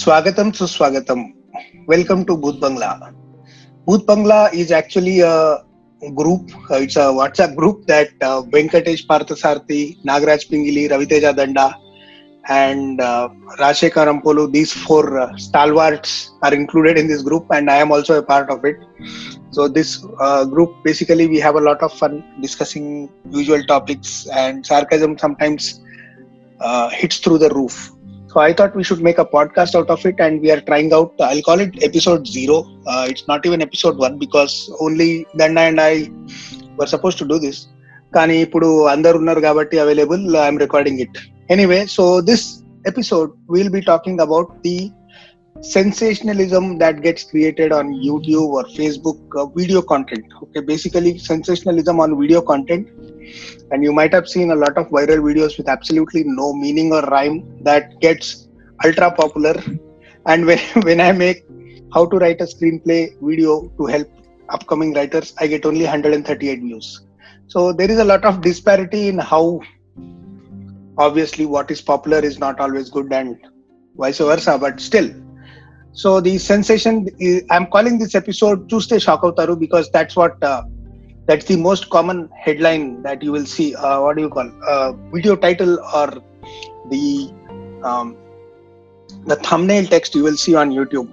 Swagatam Suswagatam. Welcome to Booth Bangla. Booth Bangla is actually a group, uh, it's a WhatsApp group that uh, Venkatesh Parthasarthi, Nagraj Pingili, Raviteja Danda, and uh, Ampolu, these four uh, stalwarts are included in this group, and I am also a part of it. So, this uh, group basically we have a lot of fun discussing usual topics, and sarcasm sometimes uh, hits through the roof. So I thought we should make a podcast out of it, and we are trying out. I'll call it episode zero. Uh, it's not even episode one because only Danda and I were supposed to do this. కానీ ఇప్పుడు అందరు ఉన్నారు కాబట్టి available I'm recording it anyway so this episode will be talking about the sensationalism that gets created on YouTube or Facebook uh, video content. Okay, basically sensationalism on video content, and you might have seen a lot of viral videos with absolutely no meaning or rhyme that gets ultra popular. And when when I make how to write a screenplay video to help upcoming writers, I get only 138 views. So there is a lot of disparity in how obviously what is popular is not always good and vice versa, but still so the sensation is, i'm calling this episode tuesday shock avtaru because that's what uh, that's the most common headline that you will see uh, what do you call uh, video title or the um, the thumbnail text you will see on youtube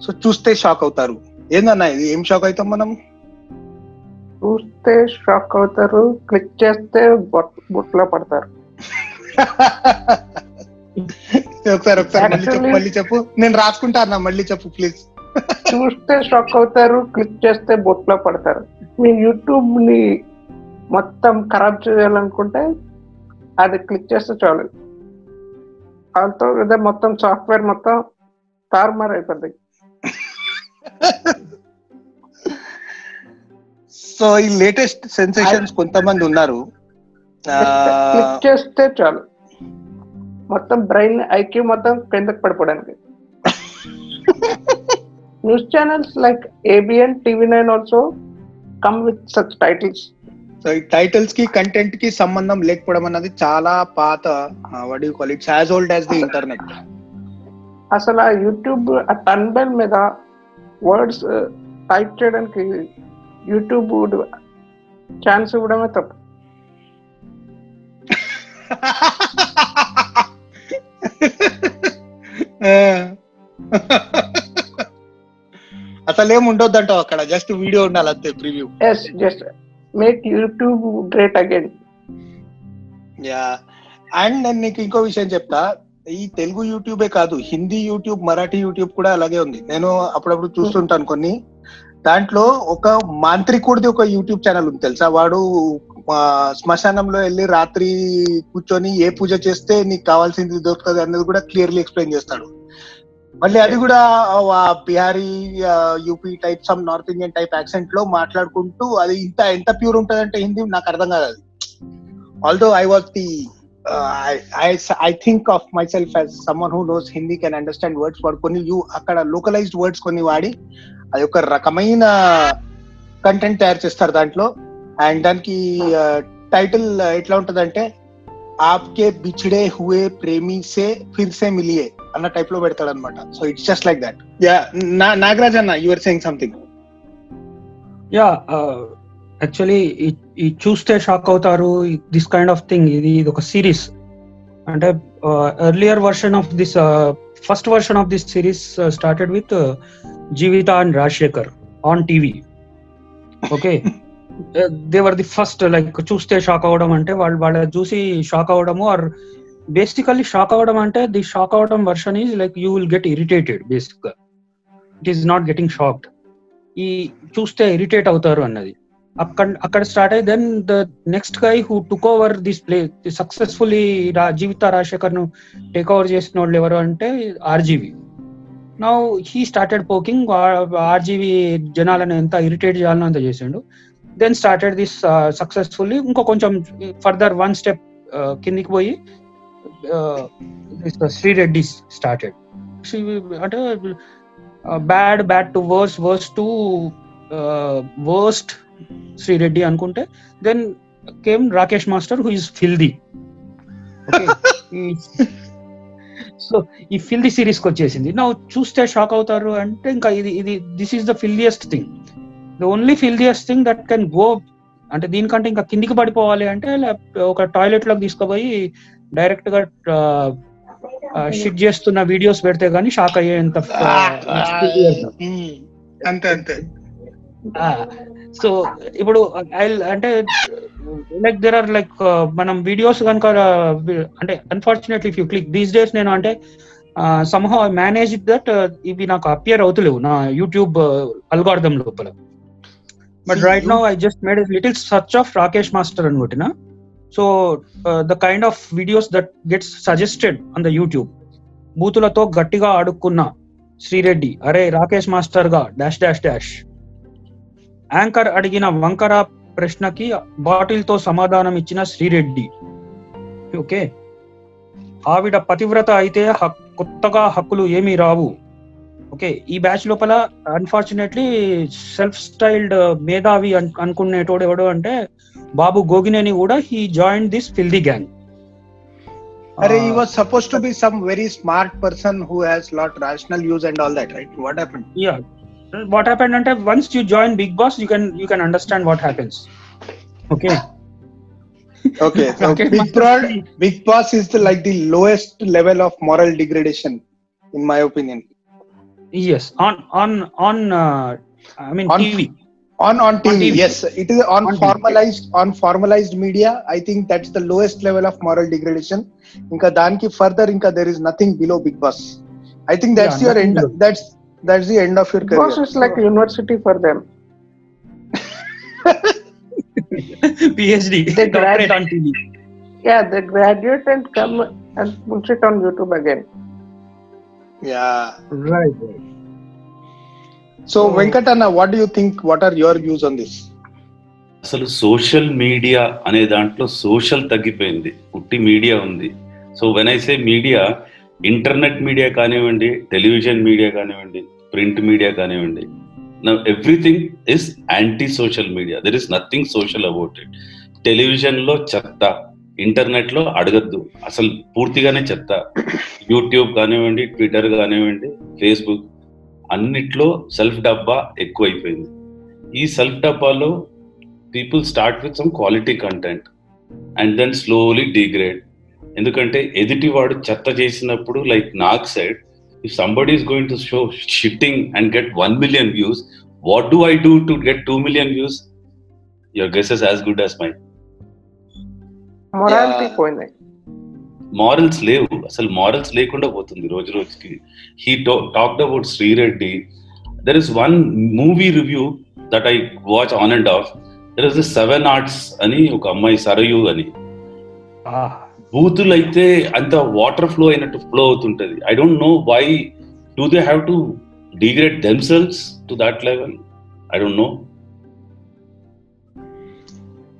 so చూస్తే shock అవుతారు ఏందన్నా ఇది ఏం shock అవుతాం మనం చూస్తే shock అవుతారు click చేస్తే బొట్- బొట్లో పడతారు ఒకసారి ఒకసారి మళ్ళీ చెప్పు మళ్ళీ చెప్పు నేను రాసుకుంటా అన్న మళ్ళీ చెప్పు ప్లీజ్ చూస్తే షాక్ అవుతారు క్లిక్ చేస్తే బొట్లో పడతారు. మీ యూట్యూబ్ని మొత్తం ఖరాబ్ చేయాలనుకుంటే అది క్లిక్ చేస్తే చాలు. దాంతో ఇదే మొత్తం సాఫ్ట్వేర్ మొత్తం తారుమారు అయిపోద్ది. సో ఈ లేటెస్ట్ సెన్సేషన్స్ కొంతమంది ఉన్నారు. క్లిక్ చేస్తే చాలు. మొత్తం బ్రెయిన్ ఐక్యూ మొత్తం కిందకి పడిపోవడానికి. news channels like ABN TV nine also come with such titles so ఈ టైటిల్స్ కి కంటెంట్ కి సంబంధం లేకపోవడం అన్నది చాలా పాత what you call it's as old as the internet అసలు ఆ యూట్యూబ్ ఆ టన్బెల్ మీద వర్డ్స్ టైప్ చేయడానికి యూట్యూబ్ ఛాన్స్ ఇవ్వడమే తప్పు అసలేం ఉండొద్దంటావు అక్కడ? జస్ట్ వీడియో ఉండాలి అంతే preview yes just make YouTube great again yeah and నేను నీకు ఇంకో విషయం చెప్తా. ఈ తెలుగు యూట్యూబే కాదు హిందీ యూట్యూబ్ మరాఠీ యూట్యూబ్ కూడా అలాగే ఉంది. నేను అప్పుడప్పుడు చూస్తుంటాను కొన్ని. దాంట్లో ఒక మాంత్రికుడిది ఒక యూట్యూబ్ ఛానల్ ఉంది తెలుసా? వాడు శ్మశానంలో వెళ్ళి రాత్రి కూర్చొని ఏ పూజ చేస్తే నీకు కావాల్సింది దొరుకుతుంది అన్నది కూడా క్లియర్లీ ఎక్స్ప్లెయిన్ చేస్తాడు. మళ్ళీ అది కూడా Bihari UP type some north Indian type యాక్సెంట్లో మాట్లాడుకుంటూ అది ఇంత ఎంత ప్యూర్ ఉంటదంటే హిందీ నాకు అర్థం కాదు అది. Was the uh, I, I I think of myself as someone who knows Hindi can understand words for కొన్ని యూ అక్కడ లోకలైజ్డ్ వర్డ్స్ కొన్ని వాడి అది ఒక రకమైన కంటెంట్ తయారు చేస్తారు దాంట్లో. అండ్ దానికి టైటిల్ ఎట్లా ఉంటదంటే ఆప్కే బిచ్డే హుయే ప్రేమి సే ఫిర్ సే మిలియే అన్న టైప్ లో పెడతాడు అనమాట so it's just like that yeah Nagaraj అన్న your saying something yeah actually ఈ చూస్తే షాక్ అవుతారు దిస్ కైండ్ ఆఫ్ థింగ్ ఇది ఇది ఒక సిరీస్ అంటే earlier version of this first version of this series started with Jeevitha and Rajasekhar on TV okay they were the first like చూస్తే shock అవ్వడం అంటే వాళ్ళు వాళ్ళ చూసి షాక్ అవ్వడము ఆర్ బేసికల్లీ షాక్ అవ్వడం అంటే ది షాక్ అవ్వడం version is like you will get irritated బేసిక్గా it is not getting shocked ఈ చూస్తే ఇరిటేట్ అవుతారు అన్నది. అక్కడ అక్కడ స్టార్ట్ అయ్యి then the next guy who took over this play successfully Jeevitha రాజశేఖర్ను take over చేసిన వాళ్ళు ఎవరు అంటే RGV now he started poking RGV జనాలను ఎంత ఇరిటేట్ చేయాలనో అంత చేసిండు. దెన్ స్టార్టెడ్ దిస్ సక్సెస్ఫుల్లీ ఇంకో కొంచెం ఫర్దర్ వన్ స్టెప్ కిందికి పోయి శ్రీరెడ్డి స్టార్టెడ్ అంటే bad bad to worse worse to worst Sri Reddy అనుకుంటే then came Rakesh Master who is filthy so ఈ ఫిల్దీ సిరీస్కి వచ్చేసింది. నా చూస్తే షాక్ అవుతారు అంటే ఇంకా ఇది ఇది this is the filthiest thing the only filthiest thing that can go అంటే దీనికంటే ఇంకా కిందికి పడిపోవాలి అంటే ఒక టాయిలెట్లోకి తీసుకుపోయి డైరెక్ట్గా షిట్ చేస్తున్న వీడియోస్ పెడితే గానీ షాక్ అయ్యేంత అంతే అంతే. సో ఇప్పుడు అంటే లైక్ దెర్ ఆర్ లైక్ మనం వీడియోస్ కనుక అంటే unfortunately if you click these days నేను అంటే సమ్హౌ మేనేజ్ దట్ ఇవి నాకు అపియర్ అవుతలేవు నా యూట్యూబ్ అల్గార్థం లోపల. But See, right you- now I just made little search of Rakesh Master అని కొట్టిన so the kind of videos that gets suggested on the YouTube బూతులతో గట్టిగా ఆడుకున్న శ్రీరెడ్డి అరే రాకేష్ మాస్టర్గా డాష్ డాష్ డాష్ యాంకర్ అడిగిన వంకర ప్రశ్నకి బాటిల్తో సమాధానం ఇచ్చిన శ్రీరెడ్డి ఓకే ఆవిడ పతివ్రత అయితే కొత్తగా హక్కులు ఏమీ రావు ఓకే ఈ బ్యాచ్ లోపల అన్ఫార్చునేట్లీ సెల్ఫ్ స్టైల్డ్ మేధావి అన్- అనుకునేటోడు ఎవడు అంటే బాబు గోగినేని కూడా he join this filthy gang Arey, he was supposed to be some very smart person who has lot rational views and all that, right? What happened? Yeah what happened అంటే once you join Bigg Boss you can you can understand what happens okay Okay, so Okay, Big Master. Broad, Big Boss is the like the lowest level of moral degradation, in my opinion. Yes, on on on. Uh, I mean on, TV. On on TV, on TV. Yes, it is on, on formalized TV. on formalized media. I think that's the lowest level of moral degradation. Inka danki further inka there is nothing below Big Boss. I think that's yeah, your end. That's that's the end of your career. Boss is like university for them. PhD. They graduate on TV. Yeah, they graduate and come and put it on YouTube again. Yeah. Right So So- Venkatana, what do you think? What are your views on this? అసలు social media అనే దాంట్లో social తగ్గిపోయింది పుట్టి media ఉంది so when I say media internet media కానివ్వండి television media కానివ్వండి print media కానివ్వండి everything is anti social media there is nothing social about it టెలివిజన్లో చెత్త ఇంటర్నెట్లో అడగద్దు. అసలు పూర్తిగానే చెత్త యూట్యూబ్ కానివ్వండి ట్విట్టర్ కానివ్వండి ఫేస్బుక్ అన్నిట్లో సెల్ఫ్ డబ్బా ఎక్కువైపోయింది. ఈ సెల్ఫ్ డబ్బాలో people start with some quality content and then slowly degrade. ఎందుకంటే ఎదుటి వాడు చెత్త చేసినప్పుడు like knock side if somebody is going to show shitting and get one million views what do I do to get two million views your guess is as good as my Morality Yeah. పోయింది. Morals లేవు. అసలు morals లేకుండా పోతుంది రోజు రోజుకి. He talked about Sri Reddy there is one movie review that I watch on and off there is Seven Arts అని ఒక అమ్మాయి సరయు అని. బూతులు అయితే అంత వాటర్ ఫ్లో అయినట్టు flow అవుతుంటది. I don't know why do they have to degrade themselves to that level I don't know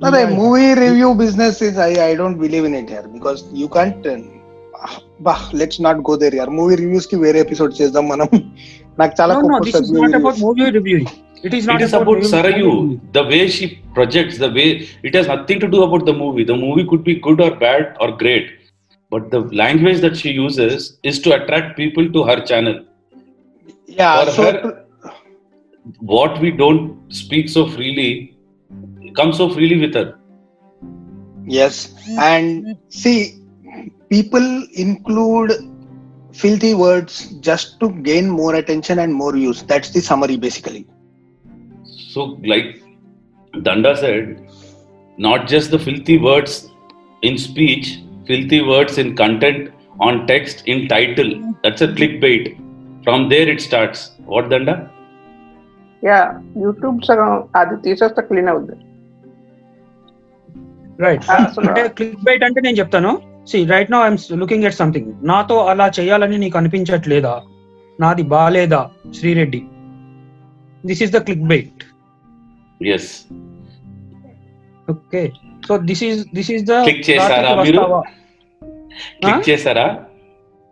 No, the movie review business is I, I don't believe in it here because you can't. Uh, bah, let's not go there here. Movie reviews కి వేరే episode చేద్దాం మనం నాకు చాలా No, no, కోపం this is వస్తుంది not movie about reviews. movie reviewing. It is not it is about movie Sarayu. reviewing. The way she projects, the way it has nothing to do about the movie. The movie could be good or bad or great, but the language that she uses is to attract people to her channel. Yeah, For so her- comes so freely with her. Yes. And see people include filthy words just to gain more attention and more use that's the summary basically. So like danda said not just the filthy words in speech filthy words in content on text in title. That's a clickbait. From there it starts. What danda? Yeah youtube aditya just a clean out there right అంటే click bait అంటే నేను చెప్తాను. See right no I'm looking at something నాతో అలా చేయాలని నీకు అనిపించట్లేదా? నాది బాలేదా Sri Reddy? This is the click bait Yes. Okay so this is this is the Click చేశారా మీరు? Click చేసారా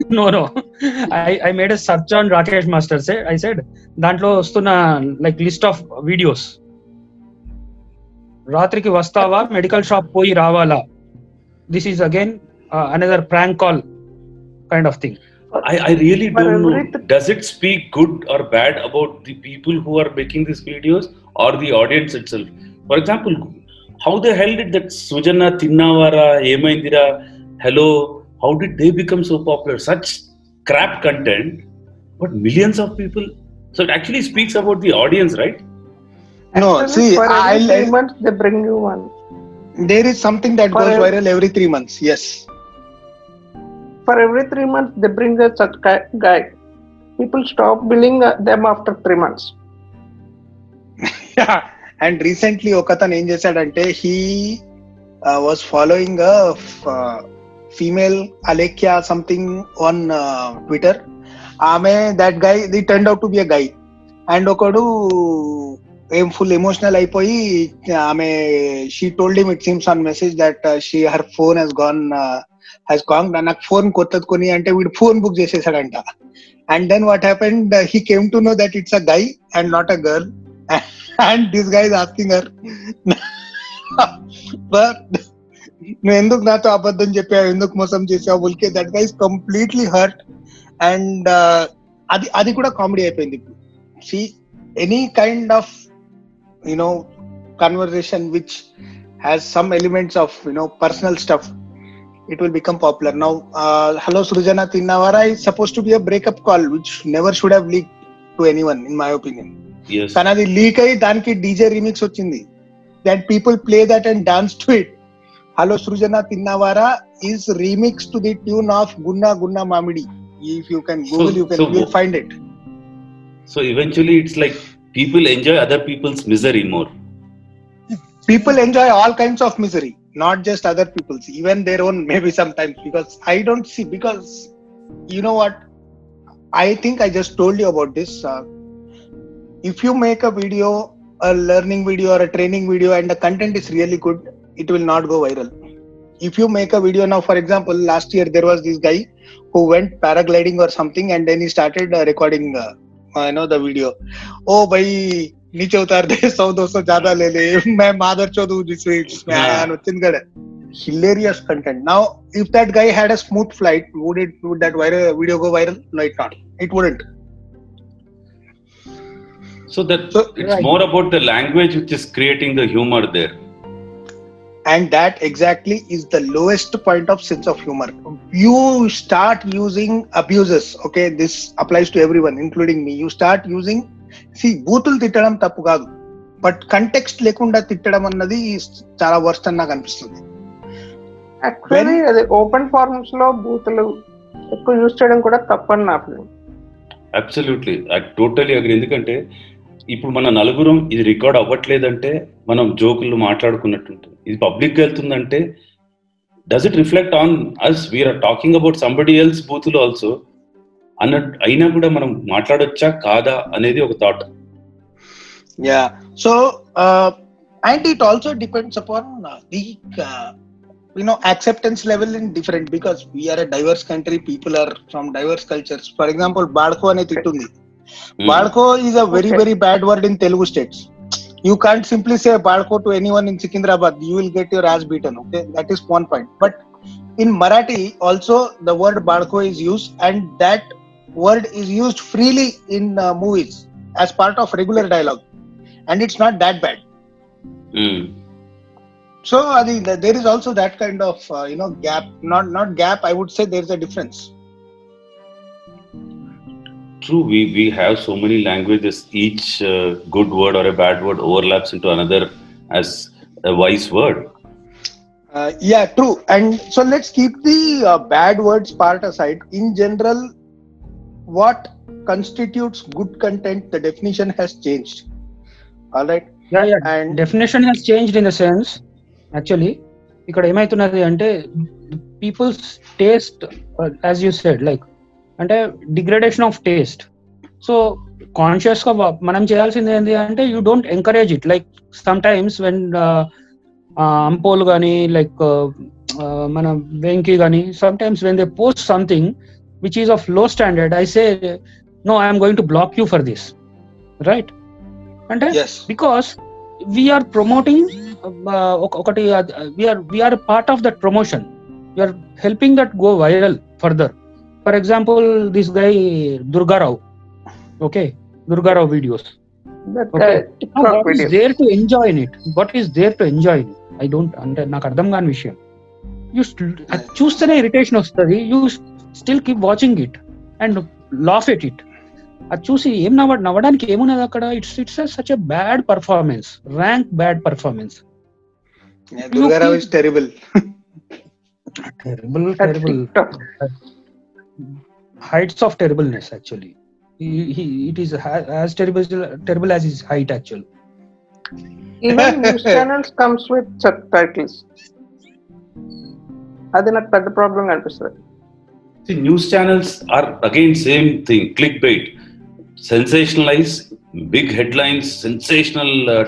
no no I I made search on Rakesh Master I said దాంట్లో వస్తున్న లైక్ లిస్ట్ ఆఫ్ వీడియోస్ రాత్రికి వస్తావా medical shop పోయి రావాలా this is again another prank call kind of thing I, I really But don't know. everything- Does it speak good or bad about the people who are making these videos or the audience itself? For example, how the hell did that Sujana Tinnavara, Emaindira, hello, how did they become so popular? Such crap content, but millions of people. So it actually speaks about the audience, right? No, see, for every I'll- three months they bring you one. there is something that For goes a- viral every three months. Yes. For every three months they bring a such guy. People stop billing uh, them after three months. And recently ఒకతను ఏం చేశాడంటే he was following female Alekhya something on Twitter ఆమె that guy the turn out to be a guy and ఒకడు ఏం full emotional అయిపోయి ఆమె she told him it seems on message that she her phone he's gone he's gone నాకు phone కొత్తది కొని అంటే వీడు phone book చేసేసాడంట and then what happened he came to know that it's a guy and not a girl and this guy is asking her but నువ్వు ఎందుకు నాతో అబద్ధం చెప్పావు ఎందుకు మోసం చేసావు ఉల్కే that guy is completely hurt and అది అది కూడా కామెడీ అయిపోయింది ఇప్పుడు see any kind of You know conversation which has some elements of you know personal stuff it will become popular now uh, hello srujana tinnavara is supposed to be a breakup call which never should have leaked to anyone in my opinion Yes. కానీ అది leak అయ్యి దానికి DJ remix వచ్చింది that people play that and dance to it hello Srujana తిన్నవారా is remix to the tune of గున్నా గున్నా మామిడి if you can Google you can so- will find it So eventually it's like people enjoy other people's misery more. people enjoy all kinds of misery not just other people's even their own maybe sometimes because i don't see because you know what i think i just told you about this uh, if you make a video a learning video or a training video and the content is really good it will not go viral if you make a video now for example last year there was this guy who went paragliding or something and then he started uh, recording uh, uh, you know the video oh bhai नीचे उतार दे सौ दो सौ ज्यादा ले ले मैं मादर चौधू जिसमें जिसमें आया Yeah. अनुचिन गढ़ hilarious content now if that guy had a smooth flight would it would that viral video go viral no it not it wouldn't So that So- it's Right. more about the language which is creating the humor there. And that exactly is the lowest point of sense of humor. You start using abuses okay? This applies to everyone including me. You start using see బూతులు తిట్టడం తప్పు కాదు. But context లేకుండా తిట్టడం అన్నది చాలా worst అని నాకు అనిపిస్తుంది యాక్చువల్లీ అది ఓపెన్ ఫార్మ్స్లో బూతులు ఎక్కువ యూజ్ చేయడం కూడా తప్పని నా opinion. Absolutely I totally agree ఎందుకంటే ఇప్పుడు మన నలుగురం ఇది రికార్డ్ అవ్వట్లేదంటే మనం జోకులు మాట్లాడుకున్నట్టు ఉంటుంది ఇది public వెళ్తుందంటే does it reflect on us we're talking about somebody else బూత్లో ఆల్సో అన్న అయినా కూడా మనం మాట్లాడొచ్చా కాదా అనేది ఒక thought yeah so and it also depends upon the you know acceptance level in different because we're a diverse country people are from diverse cultures for example బాడ్కో అనే తిట్టుంది. బాడ్కో is a very very bad word in Telugu states You can't simply say Badko to anyone in Secunderabad. You will get your ass beaten. Okay, that is one point. But in Marathi, also the word Badko is used, and that word is used freely in uh, movies as part of regular dialogue, and it's not that bad. So I think that there is also that kind of uh, you know gap. Not not gap. I would say there is a difference. True, we, we have so many languages, each uh, good word or a bad word overlaps into another as a wise word. Uh, yeah, true. And so let's keep the uh, bad words part aside. In general, what constitutes good content? The definition has changed. All right, yeah yeah and definition has changed in the sense actually ఇక్కడ ఏమైతున్నది అంటే people's taste as you said like అంటే degradation of taste so కాన్షియస్గా మనం చేయాల్సింది ఏంటి అంటే you don't encourage it like sometimes when అంపోల్ కానీ లైక్ మన వెంకీ కానీ sometimes when they post something which is of low standard I say no I'm going to block you for this right అంటే yes, because we are promoting uh, ఒక- ఒకటి we are we are a part of that promotion. We are helping that go viral further for example this guy Durgarao okay Durgarao videos That Okay. guy, TikTok what is video. There to enjoy in it what is there to enjoy in I don't అంటే నాకు అర్థం కాని విషయం you చూస్తేనే irritation వస్తుంది you still keep watching it and laugh at it అది చూసి ఏం నవ్వ నవ్వడానికి ఏమున్నది అక్కడ it's it's such a bad performance rank bad performance Durgarao is terrible terrible That terrible TikTok. heights of terribleness actually he, he, it is ha- as terrible terrible as his height actually Even news channels comes with subtitles. అది నాకు పెద్ద problem అనిపిస్తుంది See, news channels are again same thing, clickbait, sensationalize, big headlines, sensational uh,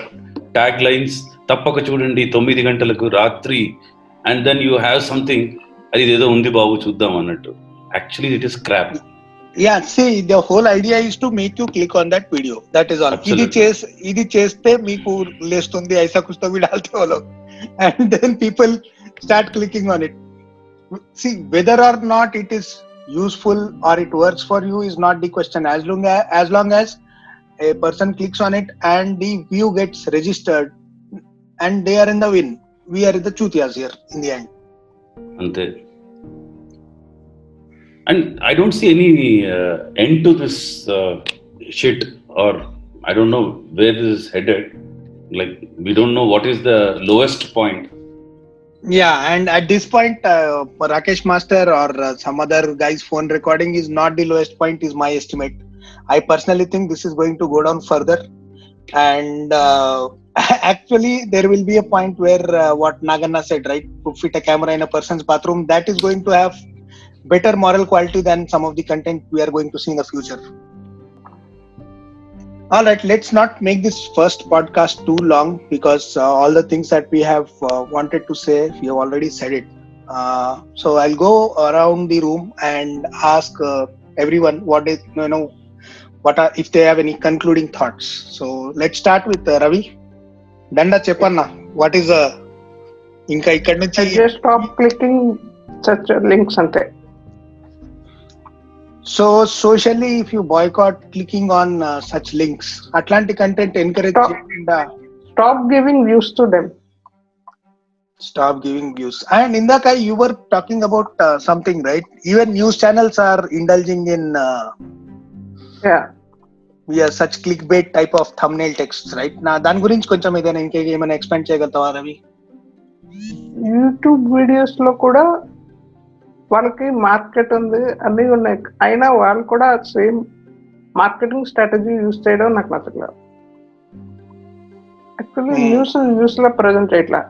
taglines. తప్పక చూడండి తొమ్మిది గంటలకు రాత్రి and then you have something అది ఇదేదో ఉంది బాబు చూద్దాం అన్నట్టు Actually, it is crap. Yeah, see, the whole idea is to make you click on that video. That is all. Absolutely. इदी chase, इदी chase पे को list होंदी ऐसा कुछ तो भी डालते हो लोग, and then people start clicking on it. See, whether or not it is useful or it works for you is not the question. As long as, a person clicks on it and the view gets registered, and they are in the win. We are the chutias here in the end. And and I don't see any uh, end to this uh, shit, or I don't know where this is headed. Like we don't know what is the lowest point. Yeah, and at this point, uh, Rakesh Master or uh, some other guy's phone recording is not the lowest point, is my estimate. I personally think this is going to go down further, and uh, actually there will be a point where uh, what Naganna said, right, to fit a camera in a person's bathroom, that is going to have better moral quality than some of the content we are going to see in the future. All right, let's not make this first podcast too long because uh, all the things that we have uh, wanted to say, we have already said it. Uh, so I'll go around the room and ask uh, everyone what is, you know, what are, if they have any concluding thoughts. So let's start with uh, Ravi. Danda Chepanna, what is uh, ఇంకా ఇక్కడ నుంచి just stop clicking such links అంతే So socially if you boycott clicking on such links అట్లాంటి content encourage Stop. చేయకుండా stop giving views to them stop giving views and indaka you were talking about uh, something right even news channels are indulging in uh, yeah yeah, such clickbait type of thumbnail texts right నా దాని గురించి కొంచెం ఏదైనా ఇంకా ఏమైనా expand చేయగలుగుతావా Ravi YouTube videos లో కూడా వాళ్ళకి మార్కెట్ ఉంది అన్ని ఉన్నాయి. అయినా వాళ్ళు కూడా సేమ్ మార్కెటింగ్ స్ట్రాటజీ యూస్ చేయడం నాకు నచ్చట్లేదు. Actually Hmm. న్యూస్ న్యూస్లో ప్రజెంట్ చేయట్లా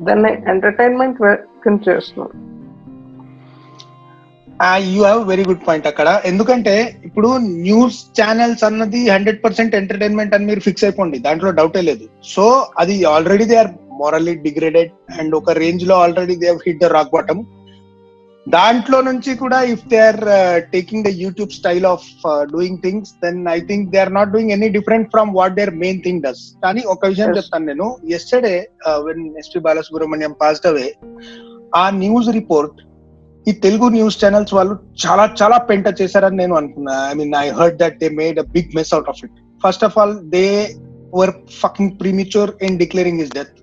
దాన్ని ఎంటర్టైన్మెంట్ కింద చేస్తున్నారు you have very good point అక్కడ. ఎందుకంటే ఇప్పుడు న్యూస్ ఛానల్స్ అన్నది హండ్రెడ్ పర్సెంట్ ఎంటర్టైన్మెంట్ అని మీరు ఫిక్స్ అయిపోండి. దాంట్లో డౌటే లేదు. సో అది already they are morally degraded and ఒక రేంజ్లో already they hit the rock bottom దాంట్లో నుంచి కూడా if they are taking the YouTube style of doing things then I think they are not doing any different from what their main thing does కానీ ఒక విషయం. చెప్తాను నేను. Yesterday when SP Balasubrahmanyam passed away ఆ news report ఈ Telugu news channels వాళ్ళు చాలా చాలా పెంట చేశారని నేను అనుకున్నా. I mean I heard that they made a big mess out of it first of all they were fucking premature in declaring his death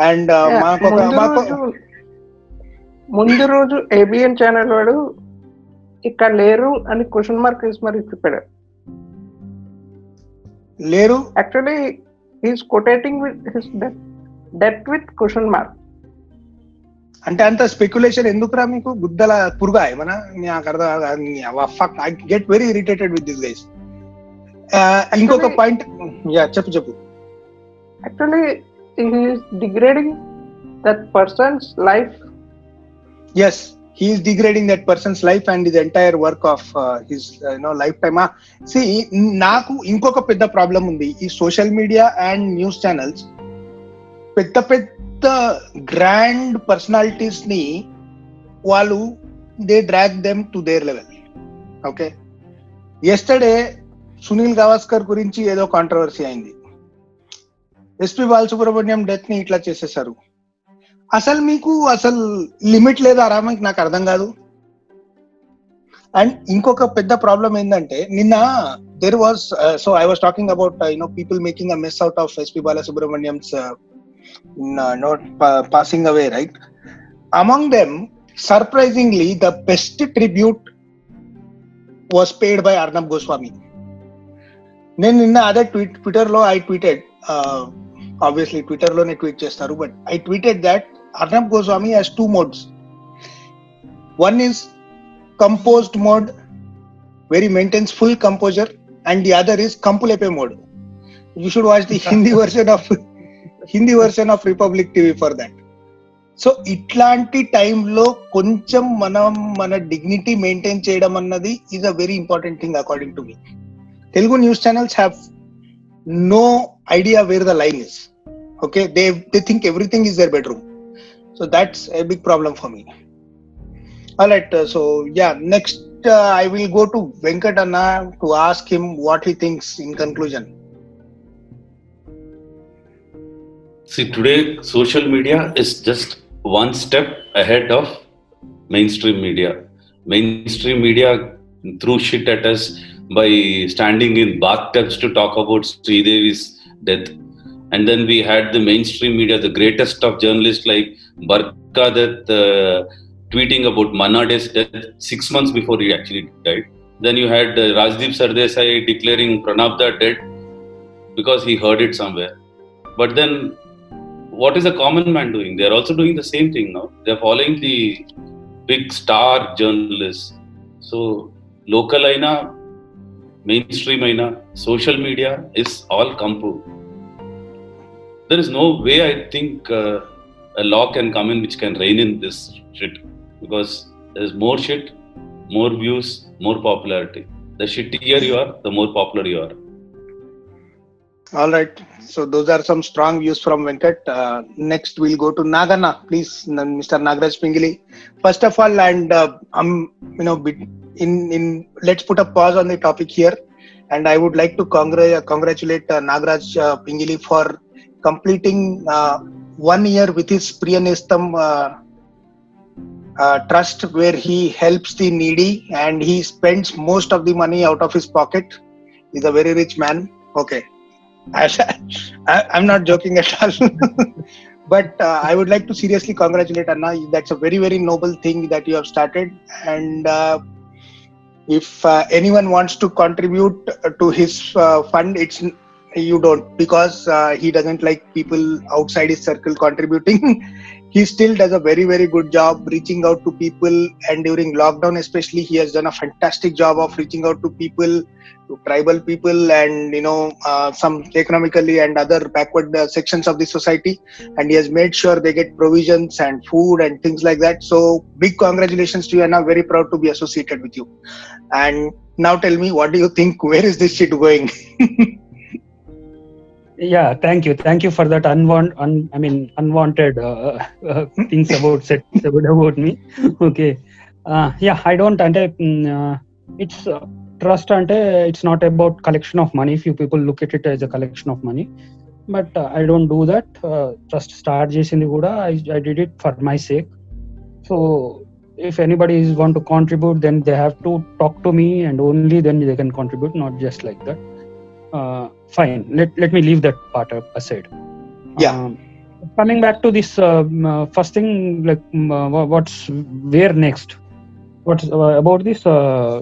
and మాకు ముందు రోజు ఏబిఎన్ ఛానల్ వాడు ఇక్కడ లేరు అని క్వశ్చన్ మార్క్ వేసి మరి చెప్పాడు. లేరు? Actually he's quoting with his death death with question mark అంటే అంత స్పెక్యులేషన్ ఎందుకురా మీకు? గుద్దల పురుగా ఏమన్నా? నాకు అర్థం I get very irritated with this guys ఇంకొక పాయింట్ యా చెప్పు చెప్పు. Actually degrading that person's life yes he is degrading that person's life and his entire work of uh, his uh, you know lifetime. Ah, see నాకు ఇంకొక పెద్ద problem ఉంది. ఈ social media and news channels పెద్ద పెద్ద grand పర్సనాలిటీస్ని వాళ్ళు they drag them to their level okay yesterday Sunil Gavaskar గురించి ఏదో కాంట్రవర్సీ అయింది. ఎస్పి బాలసుబ్రహ్మణ్యం డెత్ని ఇట్లా చేసేసారు. అసలు మీకు అసలు లిమిట్ లేదా రామాకి నాకు అర్థం కాదు. అండ్ ఇంకొక పెద్ద ప్రాబ్లం ఏంటంటే నిన్న there was so I was talking about you know people making a mess out of SP Balasubrahmanyam's note passing away right among them surprisingly the best tribute was paid by Arnab Goswami నేను నిన్న అదే tweet ట్విట్టర్లో I tweeted obviously ట్విట్టర్లోనే tweet చేస్తారు but I tweeted that Arnab Goswami has two modes one is composed mode where he maintains full composure and the other is kampulepe mode you should watch the hindi version of hindi version of republic tv for that so ఇట్లాంటి టైంలో కొంచెం మనం మన dignity maintain చేయడం అన్నది is a very important thing according to me Telugu news channels have no idea where the line is okay they they think everything is their bedroom so that's a big problem for me. All right uh, so yeah next uh, i will go to Venkata anna to ask him what he thinks in conclusion. See today social media is just one step ahead of mainstream media. Mainstream media threw shit at us by standing in bathtubs to talk about sridevi's death. And then we had the mainstream media, the greatest of journalists like Barka that uh, tweeting about Manade's death six months before he actually died. Then you had uh, Rajdeep Sardesai declaring Pranabda dead because he heard it somewhere. But then, what is a common man doing? They are also doing the same thing now. They are following the big star journalists. So, local aina, mainstream aina, social media is all kampu. There is no way I think uh, a law can come in which can rein in this shit because there's more shit, more views, more popularity. The shittier you are, the more popular you are. All right. So those are some strong views from Venkat. Uh, next, we'll go to Nagana, please, Mr. Nagraj Pingili. First of all, and uh, um, you know, in in let's put a pause on the topic here, and I would like to congr- congratulate uh, Nagraj uh, Pingili for completing uh, one year with his Priyanestam uh, uh, trust, where he helps the needy and he spends most of the money out of his pocket. He's a very rich man. Okay. I, I'm not joking at all. but uh, I would like to seriously congratulate Anna. That's a very, very noble thing that you have started. And uh, if uh, anyone wants to contribute to his uh, fund, it's you don't because uh, he doesn't like people outside his circle contributing. he still does a very, very good job reaching out to people. And during lockdown, especially, he has done a fantastic job of reaching out to people to tribal people and you know uh, some economically and other backward uh, sections of the society and he has made sure they get provisions and food and things like that so big congratulations to you and i'm very proud to be associated with you and now tell me what do you think where is this shit going yeah thank you. Thank you for that unwanted un, i mean unwanted uh, uh, things about said about me. Okay. Uh, yeah i don't and uh, mm, uh, it's uh, trust and it's not about collection of money. Few people look at it as a collection of money. But i don't do that. Trust start jason kuda I, I did it for my sake. So if anybody is want to contribute then they have to talk to me and only then they can contribute not just like that. uh, fine let, let me leave that part up aside Yeah. um, coming back to this um, uh, first thing like um, uh, wha- what's where next what's uh, about this uh,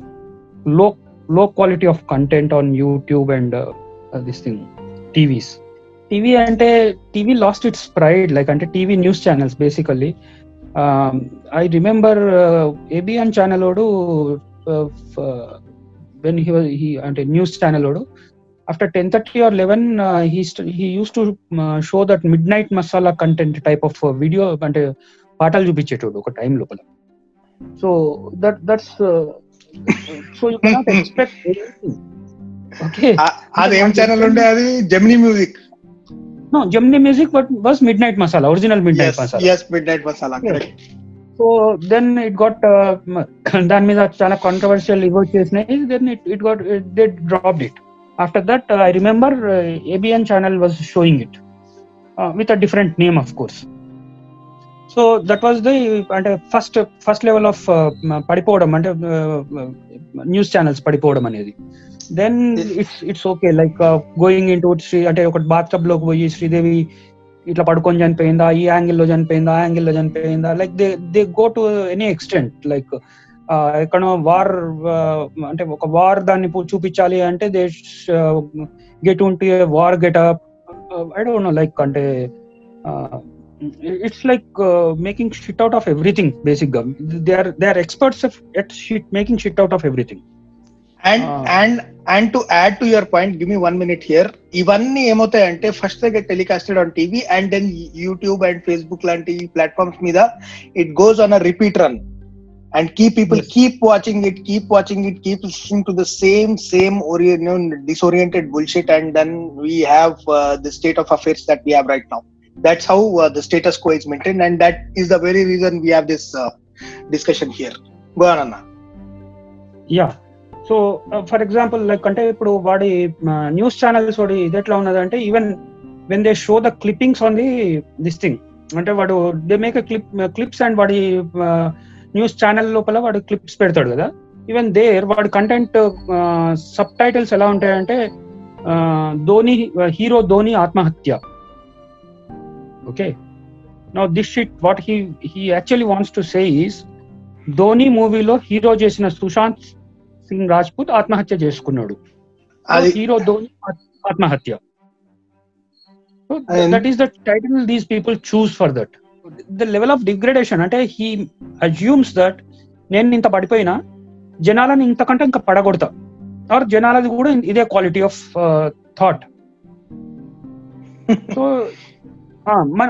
low low quality of content on youtube and uh, uh, this thing tvs TV అంటే TV last it's pride like అంటే TV news channels basically I remember ABN channel వాడు when he he అంటే news channel వాడు after ten thirty or eleven he he used to show that midnight masala content type of video అంటే పాటలు చూపించేటోడు ఒక time లోపల. So that that's so you cannot expect okay అది ఏం channel ఉండే అది? Gemini music no Gemini music but was midnight masala original midnight masala yes midnight masala correct so then it got దాని మీద చాలా కాంట్రవర్షియల్ ఇవి వచ్చేసినాయి then it it got they dropped it after that I remember ABN channel was showing it with a different name of course so that was the అంటే first first level of పడిపోవడం అంటే news channels పడిపోవడం అనేది then it's it's okay like going in to Sri అంటే ఒక bathtub లోకి పోయి శ్రీదేవి ఇట్లా పడుకొని చనిపోయిందా ఈ యాంగిల్లో చనిపోయిందా ఆ యాంగిల్లో చనిపోయిందా like they they go to any extent like ఎక్కడో వార్ అంటే ఒక వార్ దాన్ని చూపించాలి అంటే దే గెట్ ఉంటే war get up I don't know like అంటే it's like making shit out of everything బేసిక్గా they are they are experts at shit making shit out of everything. And. And and to add to your point give me one minute here. ఇవన్నీ ఏమవుతాయంటే first they get telecasted on TV and then YouTube and Facebook లాంటి platforms మీద it goes on a repeat run. And key people Yes. Keep watching it keep watching it keep listening to the same same disoriented bullshit and then we have uh, the state of affairs that we have right now that's how uh, the status quo is maintained and that is the very reason we have this uh, discussion here go on anna yeah so for example like అంటే ఇప్పుడు వాడి news channels వాడి ఇది ఎట్లా ఉన్నదంటే even when they show the clippings on the this thing అంటే వాడు they make clip clips and వాడి News channel లోపల వాడు క్లిప్స్ పెడతాడు కదా. ఈవెన్ దేర్ వాడి కంటెంట్ సబ్ టైటిల్స్ ఎలా ఉంటాయంటే ధోని హీరో ధోని ఆత్మహత్య. Okay no this shit what he he actually wants to say is Dhoni మూవీలో హీరో చేసిన సుశాంత్ సింగ్ రాజ్పూత్ ఆత్మహత్య చేసుకున్నాడు. హీరో ధోని ఆత్- ఆత్మహత్య. That is the title these people choose for that the level of degradation అంటే హీ అజ్యూమ్స్ దట్ నేను ఇంత పడిపోయినా జనాలను ఇంతకంటే ఇంకా పడగొడతా. ఆర్ జనాలది కూడా ఇదే క్వాలిటీ ఆఫ్ థాట్ సో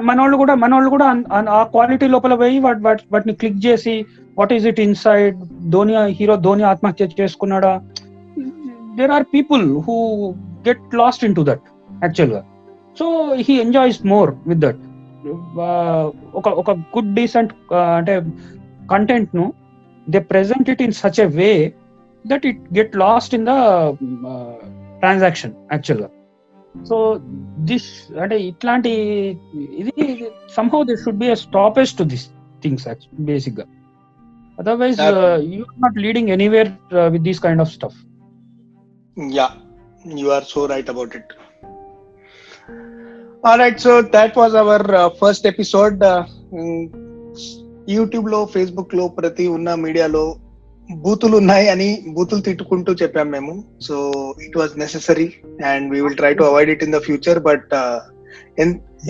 మన వాళ్ళు కూడా మన వాళ్ళు కూడా ఆ క్వాలిటీ లోపల పోయి వాట్ వాట్- వాటిని క్లిక్ చేసి what is it inside Dhoni hero Dhoni ఆత్మహత్య చేసుకున్నాడా? There are people who get lost in to that యాక్చువల్గా. So he enjoys more with that ఒక ఒక గుడ్ డీసెంట్ అంటే కంటెంట్ను they present it in such a way that it get lost in the transaction యాక్చువల్గా. So this అంటే ఇట్లాంటి ఇది somehow this should be stoppage to this things బేసిక్గా. Otherwise you not leading anywhere with these kind of stuff Yeah, you are so right about it. That was our uh, first episode. Uh, mm, యూట్యూబ్లో ఫేస్బుక్లో ప్రతి ఉన్న మీడియాలో బూతులు ఉన్నాయి అని బూతులు తిట్టుకుంటూ చెప్పాం మేము so it was necessary and we will try to avoid it in the future but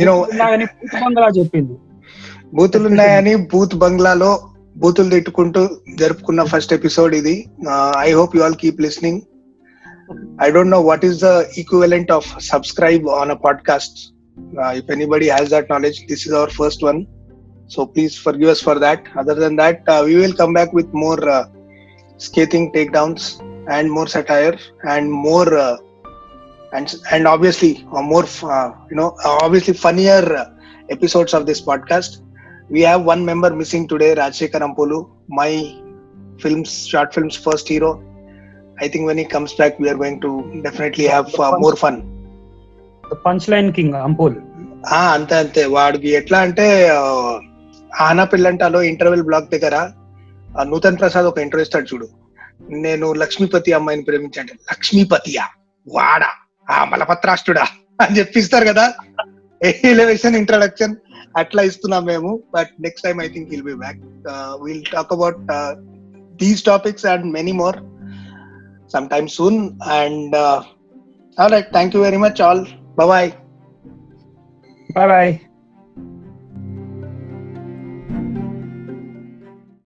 you know చెప్పింది బూతులు ఉన్నాయని బూత్ బంగ్లాలో బూతులు తిట్టుకుంటూ జరుపుకున్న ఫస్ట్ ఎపిసోడ్ ఇది I hope you all keep listening I don't know what is the equivalent of subscribe on a podcast. Uh, if anybody has that knowledge, this is our first one. So please forgive us for that. Other than that, uh, we will come back with more uh, scathing takedowns and more satire and more uh, and and obviously uh, more uh, you know uh, obviously funnier episodes of this podcast. We have one member missing today, Rajsekhar Ampolu, my films short films first hero. I think when he comes back, we are going to definitely have more fun. Punch line king అంపోల్ అంతే అంతే. వాడికి ఎట్లా అంటే ఆ, ఆనా పిల్లంటాలో interval block దగ్గర నూతన్ ప్రసాద్ ఒక interview ఇస్తాడు చూడు. నేను లక్ష్మీపతి అమ్మాయిని ప్రేమించండి లక్ష్మీపతియా? వాడా? ఆ మలపత్రాష్ట్రుడా అని చెప్పిస్తారు కదా. ఎలివేషన్ ఇంట్రడక్షన్ అట్లా ఇస్తున్నాం మేము. But next time I think will be back will talk about these topics and many more some time soon and right thank you very much all Bye-bye. Bye-bye.